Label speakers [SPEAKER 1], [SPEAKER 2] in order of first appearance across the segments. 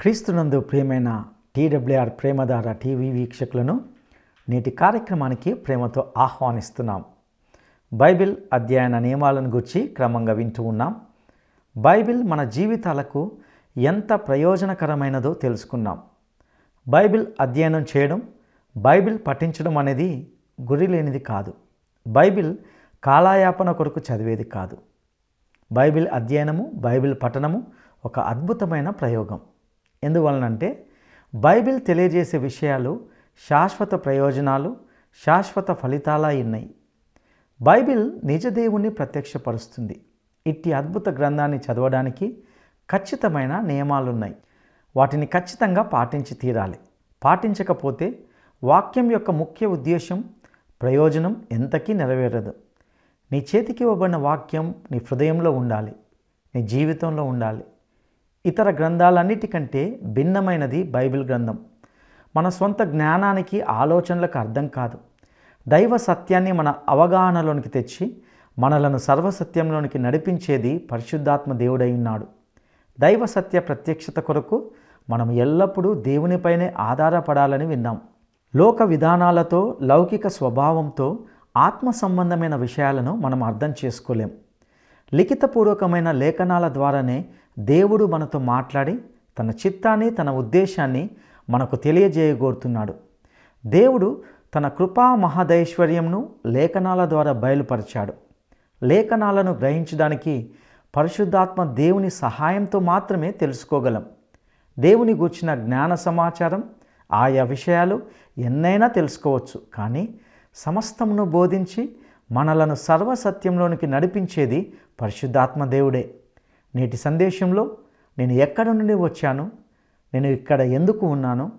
[SPEAKER 1] క్రీస్తునందు ప్రియమైన టీడబ్ల్యూఆర్ ప్రేమధార టీవీ వీక్షకులను నేటి కార్యక్రమానికి ప్రేమతో ఆహ్వానిస్తున్నాం. బైబిల్ అధ్యయన నియమాలను గురించి క్రమంగా వింటూ ఉన్నాం. బైబిల్ మన జీవితాలకు ఎంత ప్రయోజనకరమైనదో తెలుసుకున్నాం. బైబిల్ అధ్యయనం చేయడం బైబిల్ పఠించడం అనేది గురి లేనిది కాదు. బైబిల్ కాలాయాపన కొరకు చదివేది కాదు. బైబిల్ అధ్యయనము బైబిల్ పఠనము ఒక అద్భుతమైన ప్రయోగం. ఎందువలనంటే బైబిల్ తెలియజేసే విషయాలు శాశ్వత ప్రయోజనాలు శాశ్వత ఫలితాలా ఉన్నాయి బైబిల్ నిజదేవుణ్ణి ప్రత్యక్షపరుస్తుంది. ఇట్టి అద్భుత గ్రంథాన్ని చదవడానికి ఖచ్చితమైన నియమాలున్నాయి. వాటిని ఖచ్చితంగా పాటించి తీరాలి. పాటించకపోతే వాక్యం యొక్క ముఖ్య ఉద్దేశం ప్రయోజనం ఎంతకీ నెరవేరదు. నీ చేతికి ఇవ్వబడిన వాక్యం నీ హృదయంలో ఉండాలి. నీ జీవితంలో ఉండాలి. ఇతర గ్రంథాలన్నిటికంటే భిన్నమైనది బైబిల్ గ్రంథం. మన సొంత జ్ఞానానికి ఆలోచనలకు అర్థం కాదు. దైవ సత్యాన్ని మన అవగాహనలోనికి తెచ్చి మనలను సర్వసత్యంలోనికి నడిపించేది పరిశుద్ధాత్మ దేవుడై ఉన్నాడు. దైవ సత్య ప్రత్యక్షత కొరకు మనం ఎల్లప్పుడూ దేవునిపైనే ఆధారపడాలని విన్నాం. లోక విధానాలతో లౌకిక స్వభావంతో ఆత్మ సంబంధమైన విషయాలను మనం అర్థం చేసుకోలేం. లిఖితపూర్వకమైన లేఖనాల ద్వారానే దేవుడు మనతో మాట్లాడి తన చిత్తాన్ని తన ఉద్దేశాన్ని మనకు తెలియజేయగోరుతున్నాడు. దేవుడు తన కృపా మహదైశ్వర్యంను లేఖనాల ద్వారా బయలుపరిచాడు. లేఖనాలను గ్రహించడానికి పరిశుద్ధాత్మ దేవుని సహాయంతో మాత్రమే తెలుసుకోగలం. దేవుని గూర్చిన జ్ఞాన సమాచారం ఆయా విషయాలు ఎన్నైనా తెలుసుకోవచ్చు. కానీ సమస్తమును బోధించి మనలను సర్వసత్యంలోనికి నడిపించేది పరిశుద్ధాత్మ దేవుడే. నేటి సందేశంలో నేను ఎక్కడ నుండి వచ్చాను? నేను ఇక్కడ ఎందుకు ఉన్నాను?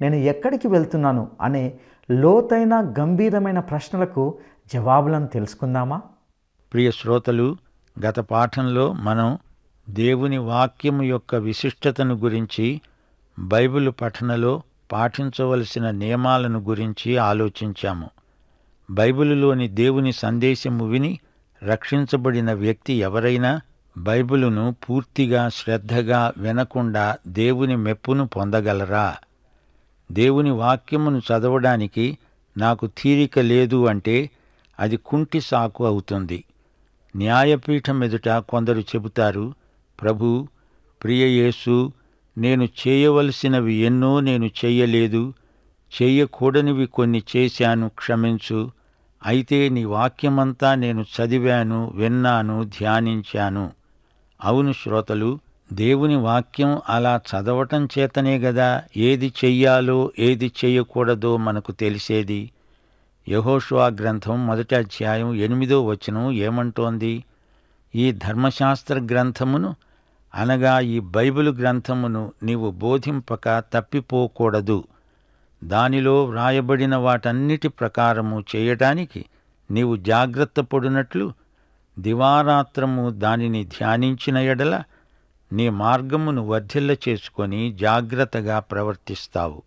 [SPEAKER 1] నేను ఎక్కడికి వెళ్తున్నాను? అనే లోతైన గంభీరమైన ప్రశ్నలకు జవాబులను తెలుసుకుందామా?
[SPEAKER 2] ప్రియ శ్రోతలు గత పాఠంలో మనం దేవుని వాక్యము యొక్క విశిష్టతను గురించి బైబిల్ పఠనలో పాటించవలసిన నియమాలను గురించి ఆలోచించాము. బైబిలులోని దేవుని సందేశము విని రక్షించబడిన వ్యక్తి ఎవరైనా బైబిలును పూర్తిగా శ్రద్ధగా వినకుండా దేవుని మెప్పును పొందగలరా? దేవుని వాక్యమును చదవడానికి నాకు తీరిక లేదు అంటే అది కుంటి సాకు అవుతుంది. న్యాయపీఠం ఎదుట కొందరు చెబుతారు ప్రభు ప్రియయేసు నేను చేయవలసినవి ఎన్నో నేను చెయ్యలేదు చేయకూడనివి కొన్ని చేశాను క్షమించు. అయితే నీ వాక్యమంతా నేను చదివాను విన్నాను ధ్యానించాను. అవును శ్రోతలు దేవుని వాక్యం అలా చదవటం చేతనే గదా ఏది చెయ్యాలో ఏది చెయ్యకూడదో మనకు తెలిసేది. యహోషువా గ్రంథం మొదటి అధ్యాయం ఎనిమిదో వచనం ఏమంటోంది? ఈ ధర్మశాస్త్ర గ్రంథమును అనగా ఈ బైబిల్ గ్రంథమును నీవు బోధింపక తప్పిపోకూడదు. దానిలో వ్రాయబడిన వాటన్నిటి ప్రకారము చేయటానికి నీవు జాగ్రత్త పడినట్లు దివారాత్రము దానిని ధ్యానించిన ఎడల నీ మార్గమును వర్ధిల్ల చేసుకొని జాగ్రత్తగా ప్రవర్తిస్తావు.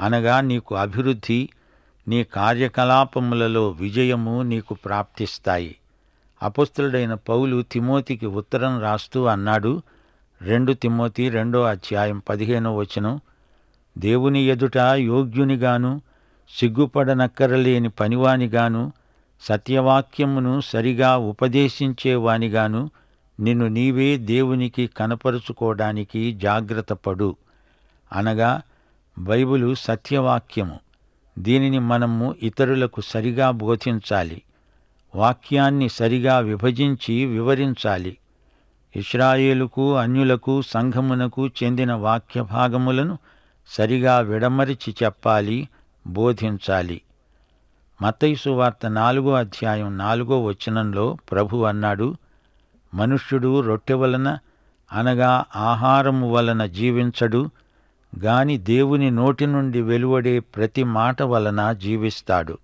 [SPEAKER 2] అనగా నీకు అభివృద్ధి నీ కార్యకలాపములలో విజయము నీకు ప్రాప్తిస్తాయి. అపుస్తుడైన పౌలు తిమోతికి ఉత్తరం రాస్తూ అన్నాడు రెండు తిమోతి రెండో అధ్యాయం పదిహేనో వచనం దేవుని ఎదుట యోగ్యునిగాను సిగ్గుపడనక్కరలేని పనివానిగాను సత్యవాక్యమును సరిగా ఉపదేశించేవానిగాను నిన్ను నీవే దేవునికి కనపరుచుకోవడానికి జాగ్రత్తపడు అనగా బైబిలు సత్యవాక్యము. దీనిని మనము ఇతరులకు సరిగా బోధించాలి. వాక్యాన్ని సరిగా విభజించి వివరించాలి. ఇస్రాయేలుకు అన్యులకు సంఘమునకు చెందిన వాక్య భాగములను సరిగా విడమరిచి చెప్పాలి బోధించాలి. మతైసు వార్త నాలుగో అధ్యాయం నాలుగో వచనంలో ప్రభు అన్నాడు మనుష్యుడు రొట్టె వలన అనగా ఆహారము వలన జీవించడు గాని దేవుని నోటి నుండి వెలువడే ప్రతి మాట వలన జీవిస్తాడు.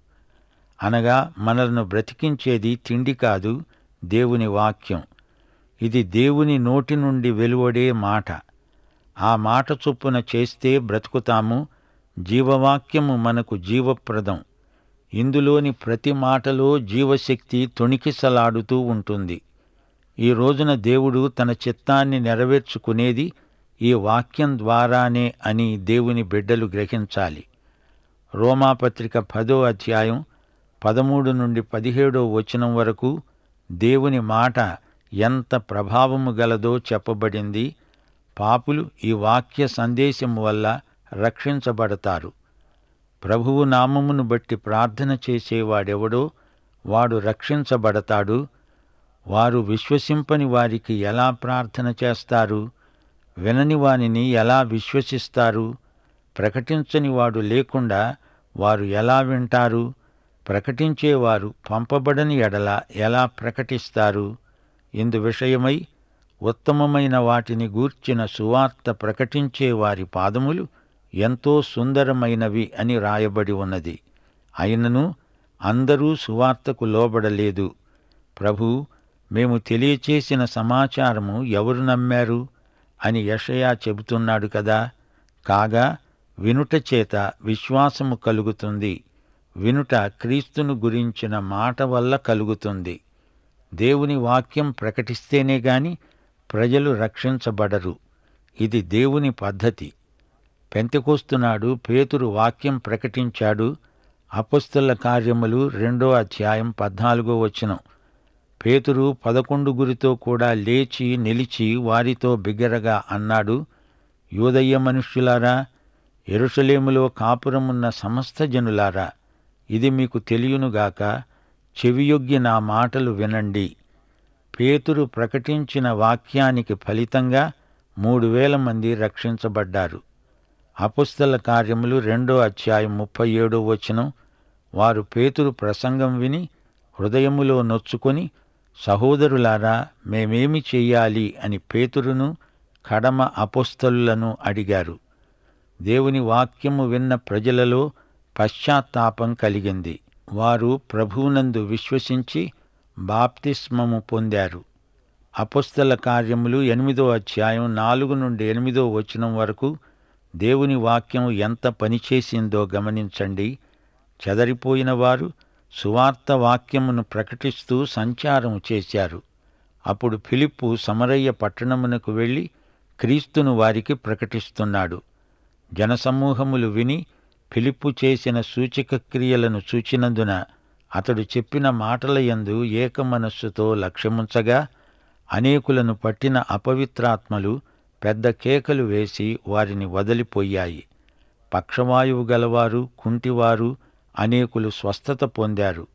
[SPEAKER 2] అనగా మనలను బ్రతికించేది తిండి కాదు దేవుని వాక్యం. ఇది దేవుని నోటి నుండి వెలువడే మాట. ఆ మాట చొప్పున చేస్తే బ్రతుకుతాము జీవవాక్యము మనకు జీవప్రదం. ఇందులోని ప్రతి మాటలో జీవశక్తి తొణికిసలాడుతూ ఉంటుంది. ఈ రోజున దేవుడు తన చిత్తాన్ని నెరవేర్చుకునేది ఈ వాక్యం ద్వారానే అని దేవుని బిడ్డలు గ్రహించాలి. రోమాపత్రిక పదో అధ్యాయం పదమూడు నుండి పదిహేడో వచనం వరకు దేవుని మాట ఎంత ప్రభావము గలదో చెప్పబడింది. పాపులు ఈ వాక్య సందేశం వల్ల రక్షించబడతారు. ప్రభువు నామమును బట్టి ప్రార్థన చేసేవాడెవడో వాడు రక్షించబడతాడు. వారు విశ్వసింపని వారికి ఎలా ప్రార్థన చేస్తారు? వినని వానిని ఎలా విశ్వసిస్తారు? ప్రకటించని వాడు లేకుండా వారు ఎలా వింటారు? ప్రకటించేవారు పంపబడని ఎడల ఎలా ప్రకటిస్తారు? ఇందు విషయమై ఉత్తమమైన వాటిని గూర్చిన సువార్త ప్రకటించే వారి పాదములు ఎంతో సుందరమైనవి అని రాయబడి ఉన్నది. అయినను అందరూ సువార్తకు లోబడలేదు. ప్రభు మేము తెలియచేసిన సమాచారము ఎవరు నమ్మారు? అని యషయా చెబుతున్నాడు కదా. కాగా వినుట చేత విశ్వాసము కలుగుతుంది. వినుట క్రీస్తును గురించిన మాట వల్ల కలుగుతుంది. దేవుని వాక్యం ప్రకటిస్తేనే గాని ప్రజలు రక్షించబడరు. ఇది దేవుని పద్ధతి. పెంతెకోస్తున్నాడు పేతురు వాక్యం ప్రకటించాడు. అపస్తుల కార్యములు రెండో అధ్యాయం పద్నాలుగో వచనం. పేతురు పదకొండు గురితో కూడా లేచి నిలిచి వారితో బిగ్గరగా అన్నాడు యూదయ్య మనుష్యులారా ఎరుషలేములో కాపురమున్న సమస్త జనులారా ఇది మీకు తెలియనుగాక చెవియొగ్గి నా మాటలు వినండి. పేతురు ప్రకటించిన వాక్యానికి ఫలితంగా మూడు వేల మంది రక్షించబడ్డారు. అపుస్తల కార్యములు రెండో అధ్యాయం ముప్పై ఏడో వచనం. వారు పేతురు ప్రసంగం విని హృదయములో నొచ్చుకొని సహోదరులారా మేమేమి చెయ్యాలి? అని పేతురును కడమ అపుస్తలులను అడిగారు. దేవుని వాక్యము విన్న ప్రజలలో పశ్చాత్తాపం కలిగింది. వారు ప్రభువునందు విశ్వసించి బాప్తిస్మము పొందారు. అపుస్తల కార్యములు ఎనిమిదో అధ్యాయం నాలుగు నుండి ఎనిమిదో వచనం వరకు దేవుని వాక్యం ఎంత పనిచేసిందో గమనించండి. చెదరిపోయిన వారు సువార్త వాక్యమును ప్రకటిస్తూ సంచారం చేశారు. అప్పుడు ఫిలిప్పు సమరయ్య పట్టణమునకు వెళ్ళి క్రీస్తును వారికి ప్రకటిస్తున్నాడు. జనసమూహములు విని ఫిలిప్పు చేసిన సూచక క్రియలను చూచినందున అతడు చెప్పిన మాటల యందు ఏకమనస్సుతో లక్ష్యముంచగా అనేకులను పట్టిన అపవిత్రాత్మలు పెద్ద కేకలు వేసి వారిని వదిలిపోయాయి. పక్షవాయువు గలవారు కుంటివారు అనేకులు స్వస్థత పొందారు.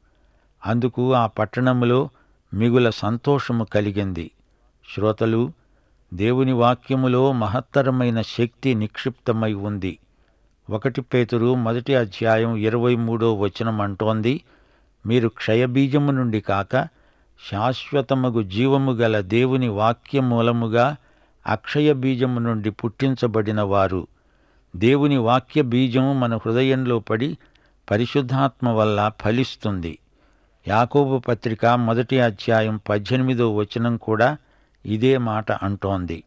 [SPEAKER 2] అందుకు ఆ పట్టణములో మిగుల సంతోషము కలిగింది. శ్రోతలు దేవుని వాక్యములో మహత్తరమైన శక్తి నిక్షిప్తమై ఉంది. ఒకటి పేతురు మొదటి అధ్యాయం ఇరవై మూడో వచనం అంటోంది మీరు క్షయబీజము నుండి కాక శాశ్వతమగు జీవము గల దేవుని వాక్యమూలముగా మూలముగా అక్షయ బీజము నుండి పుట్టించబడిన వారు. దేవుని వాక్య బీజము మన హృదయంలో పడి పరిశుద్ధాత్మ వల్ల ఫలిస్తుంది. యాకోబు పత్రిక మొదటి అధ్యాయం పద్దెనిమిదో వచనం కూడా ఇదే మాట అంటోంది.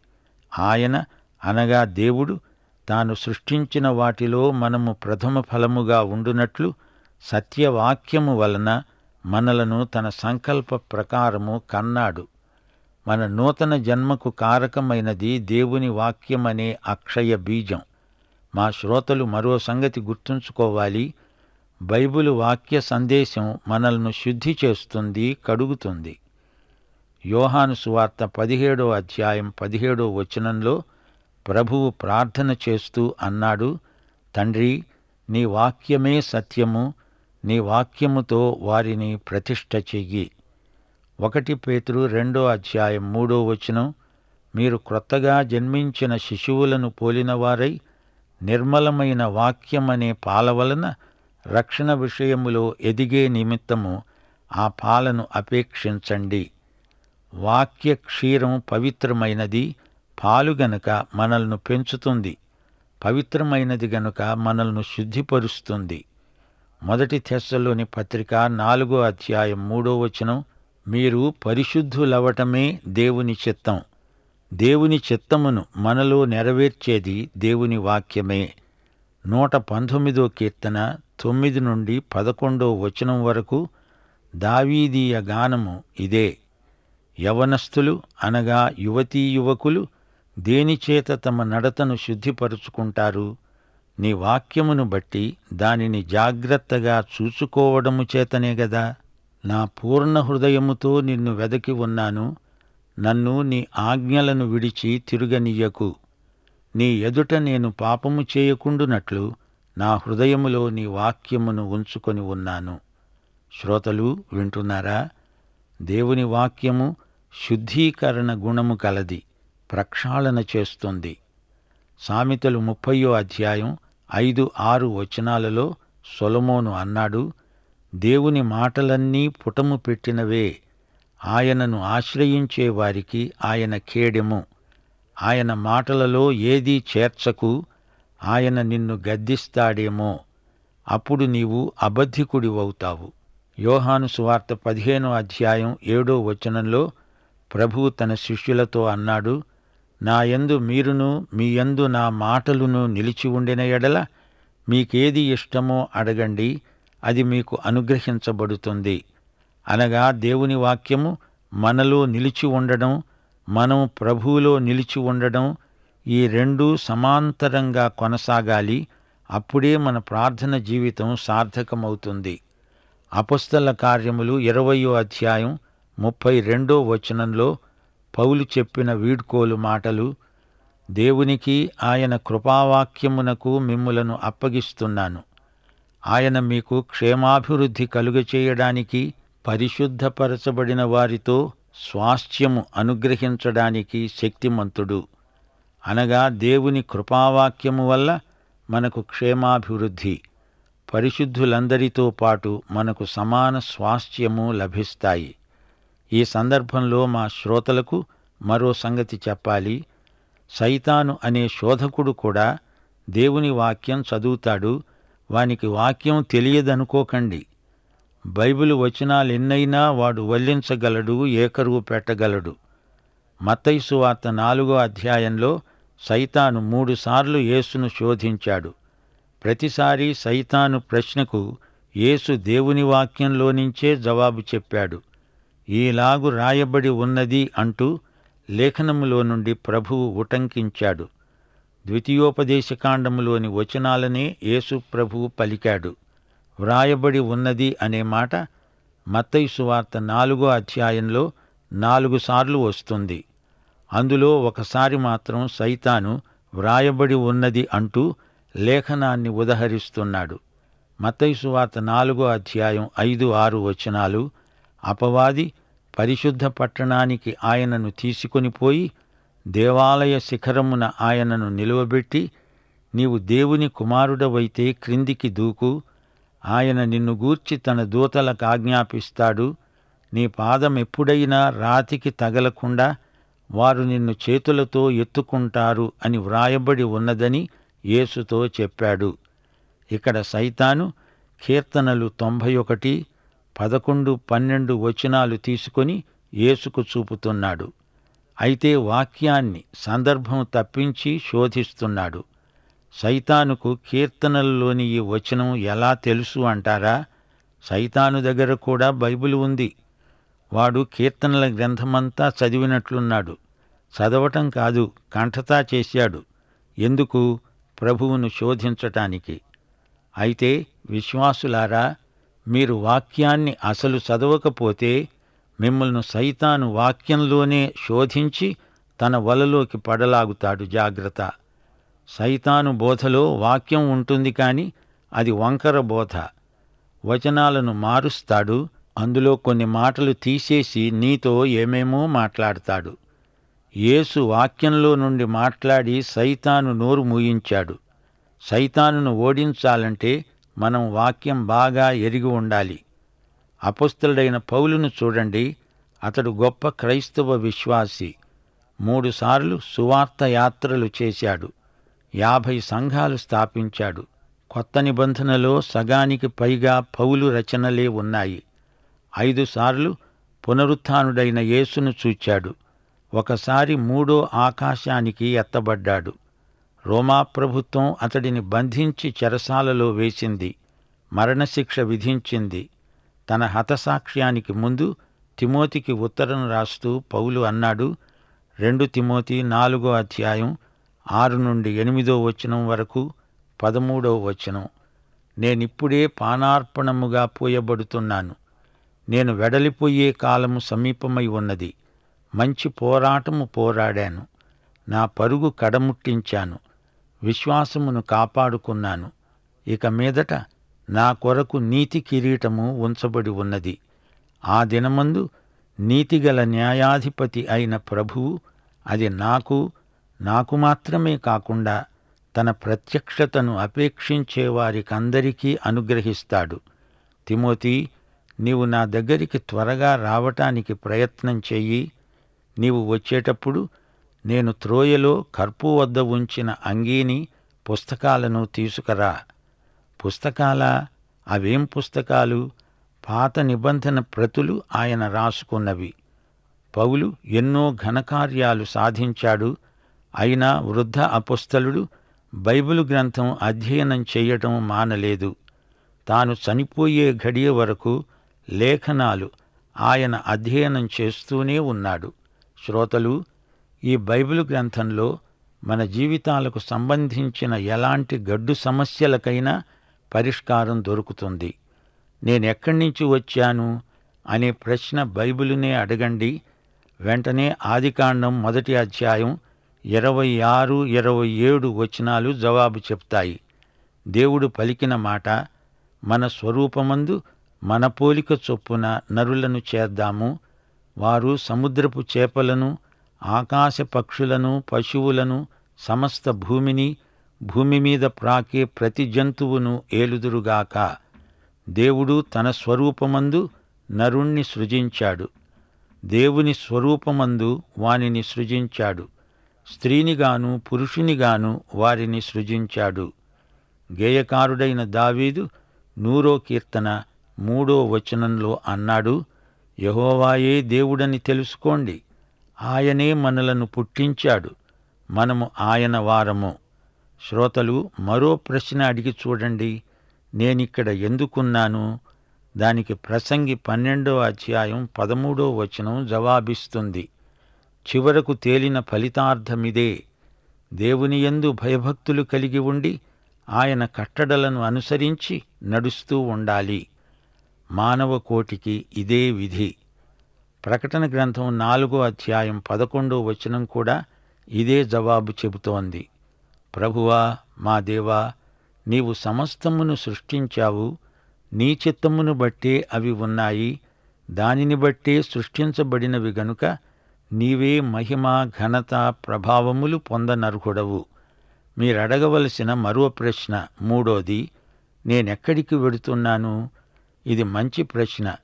[SPEAKER 2] ఆయన అనగా దేవుడు తాను సృష్టించిన వాటిలో మనము ప్రథమ ఫలముగా ఉండునట్లు సత్యవాక్యము వలన మనలను తన సంకల్ప ప్రకారము కన్నాడు. మన నూతన జన్మకు కారకమైనది దేవుని వాక్యమనే అక్షయ బీజం. మా శ్రోతలు మరో సంగతి గుర్తుంచుకోవాలి. బైబిల్ వాక్య సందేశం మనల్ని శుద్ధి చేస్తుంది కడుగుతుంది. యోహాను సువార్త పదిహేడో అధ్యాయం పదిహేడో వచనంలో ప్రభువు ప్రార్థన చేస్తూ అన్నాడు తండ్రి నీ వాక్యమే సత్యము నీ వాక్యముతో వారిని ప్రతిష్ట చెయ్యి. ఒకటి పేతురు రెండో అధ్యాయం మూడో వచనం మీరు క్రొత్తగా జన్మించిన శిశువులను పోలినవారై నిర్మలమైన వాక్యమనే పాల వలన రక్షణ విషయములో ఎదిగే నిమిత్తము ఆ పాలను అపేక్షించండి. వాక్య క్షీరం పవిత్రమైనది పాలు గనుక మనల్ని పెంచుతుంది పవిత్రమైనది గనుక మనల్ని శుద్ధిపరుస్తుంది. మొదటి తెస్సలోని పత్రిక నాలుగో అధ్యాయం మూడో వచనం మీరు పరిశుద్ధులవటమే దేవుని చిత్తం. దేవుని చిత్తమును మనలో నెరవేర్చేది దేవుని వాక్యమే. నూట పంతొమ్మిదో కీర్తన తొమ్మిది నుండి పదకొండో వచనం వరకు దావీదీయ గానము ఇదే. యవనస్థులు అనగా యువతీ యువకులు దేనిచేత తమ నడతను శుద్ధిపరుచుకుంటారు? నీ వాక్యమును బట్టి దానిని జాగ్రత్తగా చూసుకోవడము చేతనే గదా? నా పూర్ణ హృదయముతో నిన్ను వెదకి ఉన్నాను. నన్ను నీ ఆజ్ఞలను విడిచి తిరుగనియ్యకు. నీ ఎదుట నేను పాపము చేయకుండునట్లు నా హృదయములో నీ వాక్యమును ఉంచుకొని ఉన్నాను. శ్రోతలు వింటున్నారా? దేవుని వాక్యము శుద్ధీకరణ గుణము కలది ప్రక్షాళన చేస్తుంది. సామెతలు ముప్పయో అధ్యాయం ఐదు ఆరు వచనాలలో సొలమోను అన్నాడు దేవుని మాటలన్నీ పుటము పెట్టినవే. ఆయనను ఆశ్రయించే వారికి ఆయన ఖేడెము ఆయన మాటలలో ఏదీ చేర్చకు ఆయన నిన్ను గద్దిస్తాడేమో. అప్పుడు నీవు అబద్ధికుడివవుతావు. యోహాను సువార్త పదిహేనో అధ్యాయం ఏడో వచనంలో ప్రభు తన శిష్యులతో అన్నాడు నా యందు మీరును మీ యందు నా మాటలును నిలిచి ఉండిన ఎడల మీకేది ఇష్టమో అడగండి. అది మీకు అనుగ్రహించబడుతుంది. అనగా దేవుని వాక్యము మనలో నిలిచి ఉండడం మనం ప్రభువులో నిలిచి ఉండడం ఈ రెండూ సమాంతరంగా కొనసాగాలి. అప్పుడే మన ప్రార్థన జీవితం సార్థకమవుతుంది. అపస్తల కార్యములు ఇరవయో అధ్యాయం ముప్పై రెండో వచనంలో పౌలు చెప్పిన వీడ్కోలు మాటలు దేవునికి ఆయన కృపావాక్యమునకు మిమ్ములను అప్పగిస్తున్నాను. ఆయన మీకు క్షేమాభివృద్ధి కలుగచేయడానికి పరిశుద్ధపరచబడిన వారితో స్వాస్థ్యము అనుగ్రహించడానికి శక్తిమంతుడు. అనగా దేవుని కృపావాక్యము వల్ల మనకు క్షేమాభివృద్ధి. పరిశుద్ధులందరితో పాటు మనకు సమాన స్వాస్థ్యము లభిస్తాయి. ఈ సందర్భంలో మా శ్రోతలకు మరో సంగతి చెప్పాలి. సైతాను అనే శోధకుడు కూడా దేవుని వాక్యం చదువుతాడు. వానికి వాక్యం తెలియదనుకోకండి. బైబిల్ వచనాలెన్నైనా వాడు వల్లించగలడు ఏకరువు పెట్టగలడు. మతైసు వార్త నాలుగో అధ్యాయంలో సైతాను మూడుసార్లు యేసును శోధించాడు. ప్రతిసారి సైతాను ప్రశ్నకు యేసు దేవుని వాక్యంలో నుంచే జవాబు చెప్పాడు. ఈలాగు రాయబడి ఉన్నది అంటూ లేఖనములో నుండి ప్రభువు ఉటంకించాడు. ద్వితీయోపదేశకాండములోని వచనాలనే యేసు ప్రభువు పలికాడు. వ్రాయబడి ఉన్నది అనే మాట మత్తైసు సువార్త నాలుగో అధ్యాయంలో నాలుగు సార్లు వస్తుంది. అందులో ఒకసారి మాత్రం సైతాను వ్రాయబడి ఉన్నది అంటూ లేఖనాన్ని ఉదహరిస్తున్నాడు. మత్తయి సువార్త నాలుగో అధ్యాయం ఐదు ఆరు వచనాలు అపవాది పరిశుద్ధ పట్టణానికి ఆయనను తీసుకొని పోయి దేవాలయ శిఖరమున ఆయనను నిలువబెట్టి నీవు దేవుని కుమారుడవైతే క్రిందికి దూకు ఆయన నిన్ను గూర్చి తన దూతలకు ఆజ్ఞాపిస్తాడు. నీ పాదం ఎప్పుడైనా రాతికి తగలకుండా వారు నిన్ను చేతులతో ఎత్తుకుంటారు అని వ్రాయబడి ఉన్నదని యేసుతో చెప్పాడు. ఇక్కడ సైతాను కీర్తనలు తొంభై ఒకటి పదకొండు పన్నెండు వచనాలు తీసుకొని యేసుకు చూపుతున్నాడు. అయితే వాక్యాన్ని సందర్భం తప్పించి శోధిస్తున్నాడు. సైతానుకు కీర్తనల్లోని ఈ వచనం ఎలా తెలుసు అంటారా? సైతాను దగ్గర కూడా బైబిల్ ఉంది. వాడు కీర్తనల గ్రంథమంతా చదివినట్లున్నాడు. చదవటం కాదు కంఠతా చేశాడు. ఎందుకు? ప్రభువును శోధించటానికి. అయితే విశ్వాసులారా మీరు వాక్యాన్ని అసలు చదవకపోతే మిమ్మల్ని సైతాను వాక్యంలోనే శోధించి తన వలలోకి పడలాగుతాడు. జాగ్రత్త. సైతాను బోధలో వాక్యం ఉంటుంది కానీ అది వంకర బోధ. వచనాలను మారుస్తాడు. అందులో కొన్ని మాటలు తీసేసి నీతో ఏమేమో మాట్లాడతాడు. యేసు వాక్యంలో నుండి మాట్లాడి సైతాను నోరు మూయించాడు. సైతానును ఓడించాలంటే మనం వాక్యం బాగా ఎరిగి ఉండాలి. అపస్తుడైన పౌలును చూడండి. అతడు గొప్ప క్రైస్తవ విశ్వాసి. మూడుసార్లు సువార్త యాత్రలు చేశాడు. యాభై సంఘాలు స్థాపించాడు. కొత్త నిబంధనలో సగానికి పైగా పౌలు రచనలే ఉన్నాయి. ఐదుసార్లు పునరుత్డైన యేసును చూచాడు. ఒకసారి మూడో ఆకాశానికి ఎత్తబడ్డాడు. రోమా ప్రభుత్వం అతడిని బంధించి చెరసాలలో వేసింది. మరణశిక్ష విధించింది. తన హతసాక్ష్యానికి ముందు తిమోతికి ఉత్తరం రాస్తూ పౌలు అన్నాడు రెండు తిమోతి నాలుగో అధ్యాయం ఆరు నుండి ఎనిమిదో వచనం వరకు పదమూడో వచనం. నేనిప్పుడే పానార్పణముగా పోయబడుతున్నాను. నేను వెడలిపోయే కాలము సమీపమై ఉన్నది. మంచి పోరాటము పోరాడాను. నా పరుగు కడముట్టించాను. విశ్వాసమును కాపాడుకున్నాను. ఇక మీదట నా కొరకు నీతి కిరీటము ఉంచబడి ఉన్నది. ఆ దినమందు నీతిగల న్యాయాధిపతి అయిన ప్రభువు అది నాకు నాకు మాత్రమే కాకుండా తన ప్రత్యక్షతను అపేక్షించే వారికందరికీ అనుగ్రహిస్తాడు. తిమోతి నీవు నా దగ్గరికి త్వరగా రావటానికి ప్రయత్నం చెయ్యి. నీవు వచ్చేటప్పుడు నేను త్రోయలో కర్పు వద్ద ఉంచిన అంగీని పుస్తకాలను తీసుకురా. పుస్తకాల అవేం పుస్తకాలు? పాత నిబంధన ప్రతులు ఆయన రాసుకున్నవి. పౌలు ఎన్నో ఘనకార్యాలు సాధించాడు. అయినా వృద్ధ అపుస్తలుడు బైబిలు గ్రంథం అధ్యయనం చేయటం మానలేదు. తాను చనిపోయే ఘడియ వరకు లేఖనాలు ఆయన అధ్యయనం చేస్తూనే ఉన్నాడు. శ్రోతలు ఈ బైబిలు గ్రంథంలో మన జీవితాలకు సంబంధించిన ఎలాంటి గడ్డు సమస్యలకైనా పరిష్కారం దొరుకుతుంది. నేనెక్కడి నుంచి వచ్చాను? అనే ప్రశ్న బైబిలునే అడగండి. వెంటనే ఆదికాండం మొదటి అధ్యాయం ఇరవై ఆరు ఇరవై ఏడు వచనాలు జవాబు చెప్తాయి. దేవుడు పలికిన మాట మన స్వరూపమందు మన పోలిక చొప్పున నరులను చేద్దాము. వారు సముద్రపు చేపలను ఆకాశ పక్షులను పశువులను సమస్త భూమిని భూమి మీద ప్రాకే ప్రతి జంతువును ఏలుదురుగాక. దేవుడు తన స్వరూపమందు నరుణ్ణి సృజించాడు. దేవుని స్వరూపమందు వానిని సృజించాడు. స్త్రీనిగాను పురుషునిగాను వారిని సృజించాడు. గేయకారుడైన దావీదు నూరో కీర్తన మూడో వచనంలో అన్నాడు యహోవాయే దేవుడని తెలుసుకోండి. ఆయనే మనలను పుట్టించాడు. మనము ఆయన వారము. శ్రోతలు మరో ప్రశ్న అడిగి చూడండి. నేనిక్కడ ఎందుకున్నాను? దానికి ప్రసంగి పన్నెండో అధ్యాయం పదమూడో వచనం జవాబిస్తుంది. చివరకు తేలిన ఫలితార్థమిదే. దేవుని యందు భయభక్తులు కలిగి ఉండి ఆయన కట్టడలను అనుసరించి నడుస్తూ ఉండాలి. మానవ కోటికి ఇదే విధి. ప్రకటన గ్రంథం నాలుగో అధ్యాయం పదకొండో వచనం కూడా ఇదే జవాబు చెబుతోంది. ప్రభువా మా దేవా నీవు సమస్తమును సృష్టించావు నీ చిత్తమును బట్టే అవి ఉన్నాయి దానిని బట్టే సృష్టించబడినవి గనుక నీవే మహిమ ఘనత ప్రభావములు పొందనర్హుడవు. మీరడగవలసిన మరో ప్రశ్న మూడోది నేనెక్కడికి వెడుతున్నాను? ఇది మంచి ప్రశ్న.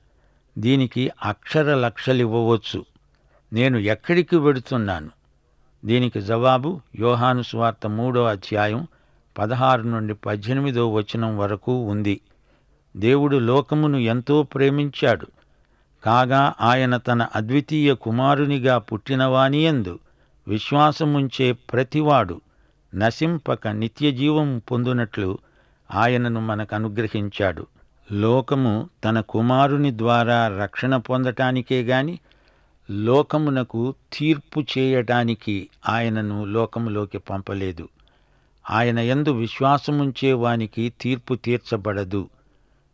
[SPEAKER 2] దీనికి అక్షర లక్షలివ్వవచ్చు. నేను ఎక్కడికి వెడుతున్నాను? దీనికి జవాబు యోహాను సువార్త మూడో అధ్యాయం పదహారు నుండి పద్దెనిమిదో వచనం వరకు ఉంది. దేవుడు లోకమును ఎంతో ప్రేమించాడు. కాగా ఆయన తన అద్వితీయ కుమారునిగా పుట్టినవానియందు విశ్వాసముంచే ప్రతివాడు నశింపక నిత్యజీవం పొందునట్లు ఆయనను మనకు అనుగ్రహించాడు లోకము తన కుమారుని ద్వారా రక్షణ పొందటానికే గాని లోకమునకు తీర్పు చేయటానికి ఆయనను లోకములోకి పంపలేదు. ఆయన ఎందు విశ్వాసముంచే వానికి తీర్పు తీర్చబడదు.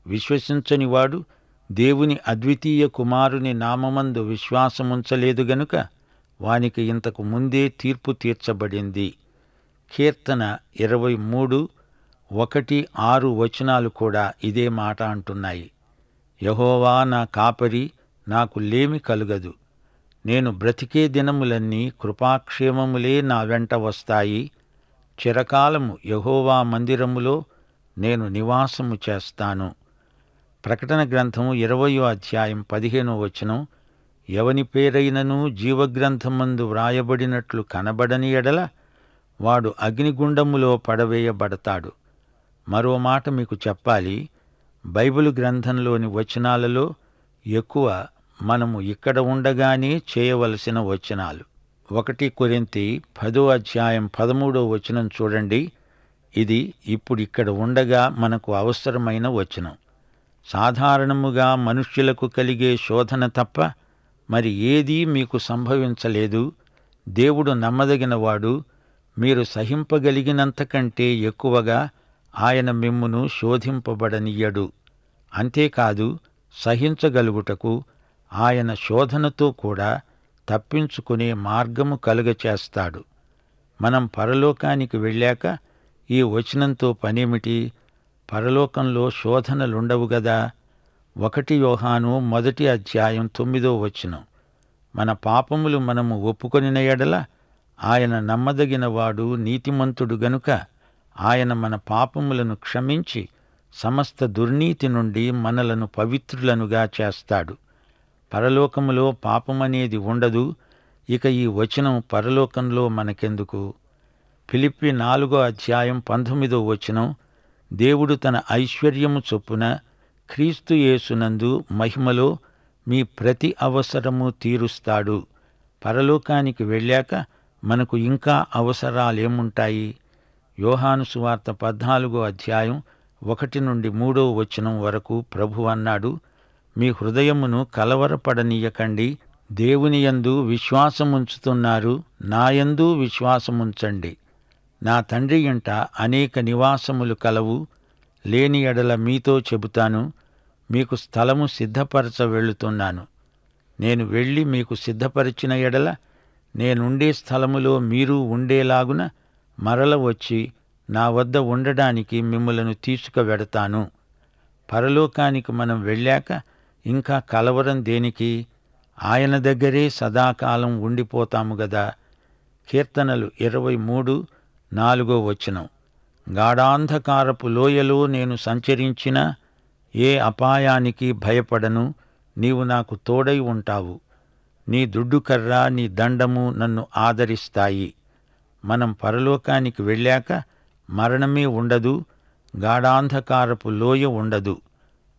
[SPEAKER 2] విశ్వసించనివాడు దేవుని అద్వితీయ కుమారుని నామమందు విశ్వాసముంచలేదు గనుక వానికి ఇంతకు ముందే తీర్పు తీర్చబడింది. కీర్తన ఇరవై మూడు ఒకటి ఆరు వచనాలు కూడా ఇదే మాట అంటున్నాయి. యహోవా నా కాపరి నాకు లేమి కలుగదు. నేను బ్రతికే దినములన్నీ కృపాక్షేమములే నా వెంట వస్తాయి. చిరకాలము యహోవా మందిరములో నేను నివాసము చేస్తాను. ప్రకటన గ్రంథము ఇరవయో అధ్యాయం పదిహేనో వచనం ఎవని పేరైనను జీవగ్రంథమందు వ్రాయబడినట్లు కనబడని ఎడల వాడు అగ్నిగుండములో పడవేయబడతాడు. మరో మాట మీకు చెప్పాలి బైబిల్ గ్రంథంలోని వచనాలలో ఎక్కువ మనము ఇక్కడ ఉండగానే చేయవలసిన వచనాలు. ఒకటి కొరింతి పదో అధ్యాయం పదమూడో వచనం చూడండి. ఇది ఇప్పుడు ఇక్కడ ఉండగా మనకు అవసరమైన వచనం. సాధారణముగా మనుష్యులకు కలిగే శోధన తప్ప మరి ఏదీ మీకు సంభవించలేదు. దేవుడు నమ్మదగినవాడు. మీరు సహింపగలిగినంతకంటే ఎక్కువగా ఆయన మిమ్మును శోధింపబడనియ్యడు అంతేకాదు సహించగలుగుటకు ఆయన శోధనతో కూడా తప్పించుకునే మార్గము కలుగచేస్తాడు. మనం పరలోకానికి వెళ్ళాక ఈ వచనంతో పనేమిటి? పరలోకంలో శోధనలుండవు గదా? ఒకటి యోహాను మొదటి అధ్యాయం తొమ్మిదో వచనం. మన పాపములు మనము ఒప్పుకొనిన ఎడల ఆయన నమ్మదగినవాడు నీతిమంతుడు గనుక ఆయన మన పాపములను క్షమించి సమస్త దుర్నీతి నుండి మనలను పవిత్రులనుగా చేస్తాడు. పరలోకములో పాపమనేది ఉండదు. ఇక ఈ వచనం పరలోకంలో మనకెందుకు? ఫిలిప్పి నాలుగో అధ్యాయం పంతొమ్మిదో వచనం. దేవుడు తన ఐశ్వర్యము చొప్పున క్రీస్తు యేసునందు మహిమలో మీ ప్రతి అవసరము తీరుస్తాడు. పరలోకానికి వెళ్ళాక మనకు ఇంకా అవసరాలేముంటాయి? యోహాను సువార్త పద్నాలుగో అధ్యాయం ఒకటి నుండి మూడో వచనం వరకు ప్రభు అన్నాడు మీ హృదయమును కలవరపడనీయకండి. దేవుని యందు విశ్వాసముంచుతున్నారు. నాయందు విశ్వాసముంచండి. నా తండ్రి ఇంట అనేక నివాసములు కలవు. లేని ఎడల మీతో చెబుతాను. మీకు స్థలము సిద్ధపరచ వెళుతున్నాను నేను వెళ్ళి మీకు సిద్ధపరిచిన ఎడల నేనుండే స్థలములో మీరు ఉండేలాగున మరల వచ్చి నా వద్ద ఉండడానికి మిమ్మలను తీసుకువెడతాను. పరలోకానికి మనం వెళ్ళాక ఇంకా కలవరం దేనికి? ఆయన దగ్గరే సదాకాలం ఉండిపోతాము గదా? కీర్తనలు ఇరవై మూడు నాలుగో వచనం. గాఢాంధకారపు లోయలో నేను సంచరించిన ఏ అపాయానికి భయపడను నీవు నాకు తోడై ఉంటావు. నీ దుడ్డుకర్ర నీ దండము నన్ను ఆదరిస్తాయి. మనం పరలోకానికి వెళ్ళాక మరణమే ఉండదు గాఢాంధకారపు లోయ ఉండదు.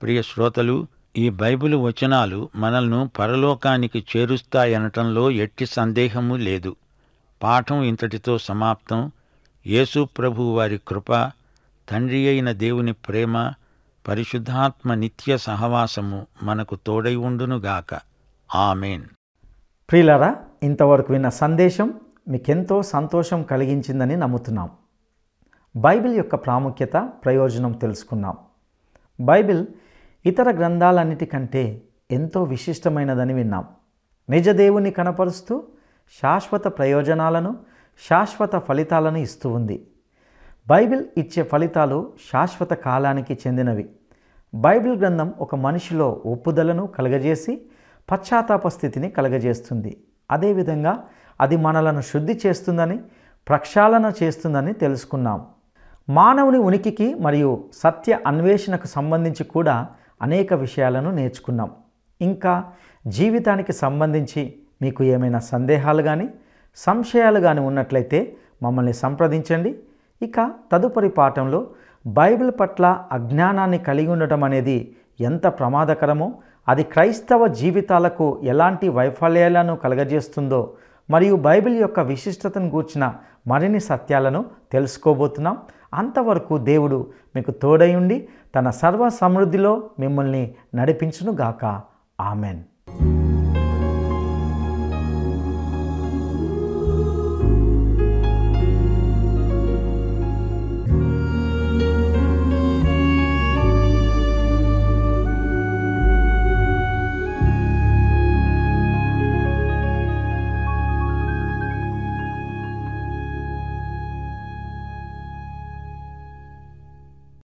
[SPEAKER 2] ప్రియ శ్రోతలు ఈ బైబిల్ వచనాలు మనల్ని పరలోకానికి చేరుస్తాయనటంలో ఎట్టి సందేహము లేదు. పాఠం ఇంతటితో సమాప్తం. యేసు ప్రభు వారి కృప తండ్రి అయిన దేవుని ప్రేమ పరిశుద్ధాత్మ నిత్య సహవాసము మనకు తోడై ఉండునుగాక ఆమెన్.
[SPEAKER 1] ప్రియులరా ఇంతవరకు విన్న సందేశం మీకెంతో సంతోషం కలిగించిందని నమ్ముతున్నాం. బైబిల్ యొక్క ప్రాముఖ్యత ప్రయోజనం తెలుసుకున్నాం. బైబిల్ ఇతర గ్రంథాలన్నిటికంటే ఎంతో విశిష్టమైనదని విన్నాం. నిజదేవుని కనపరుస్తూ శాశ్వత ప్రయోజనాలను శాశ్వత ఫలితాలను ఇస్తూ ఉంది. బైబిల్ ఇచ్చే ఫలితాలు శాశ్వత కాలానికి చెందినవి. బైబిల్ గ్రంథం ఒక మనిషిలో ఒప్పుదలను కలగజేసి పశ్చాత్తాప స్థితిని కలగజేస్తుంది. అదేవిధంగా అది మనలను శుద్ధి చేస్తుందని ప్రక్షాళన చేస్తుందని తెలుసుకున్నాం. మానవుని ఉనికికి మరియు సత్య అన్వేషణకు సంబంధించి కూడా అనేక విషయాలను నేర్చుకున్నాం. ఇంకా జీవితానికి సంబంధించి మీకు ఏమైనా సందేహాలు కానీ సంశయాలు కానీ ఉన్నట్లయితే మమ్మల్ని సంప్రదించండి. ఇక తదుపరి పాఠంలో బైబిల్ పట్ల అజ్ఞానాన్ని కలిగి ఉండటం అనేది ఎంత ప్రమాదకరమో అది క్రైస్తవ జీవితాలకు ఎలాంటి వైఫల్యాలను కలగజేస్తుందో మరియు బైబిల్ యొక్క విశిష్టతను గూర్చిన మరిన్ని సత్యాలను తెలుసుకోబోతున్నాం. అంతవరకు దేవుడు మీకు తోడై ఉండి తన సర్వ సమృద్ధిలో మిమ్మల్ని నడిపించునుగాక. ఆమెన్.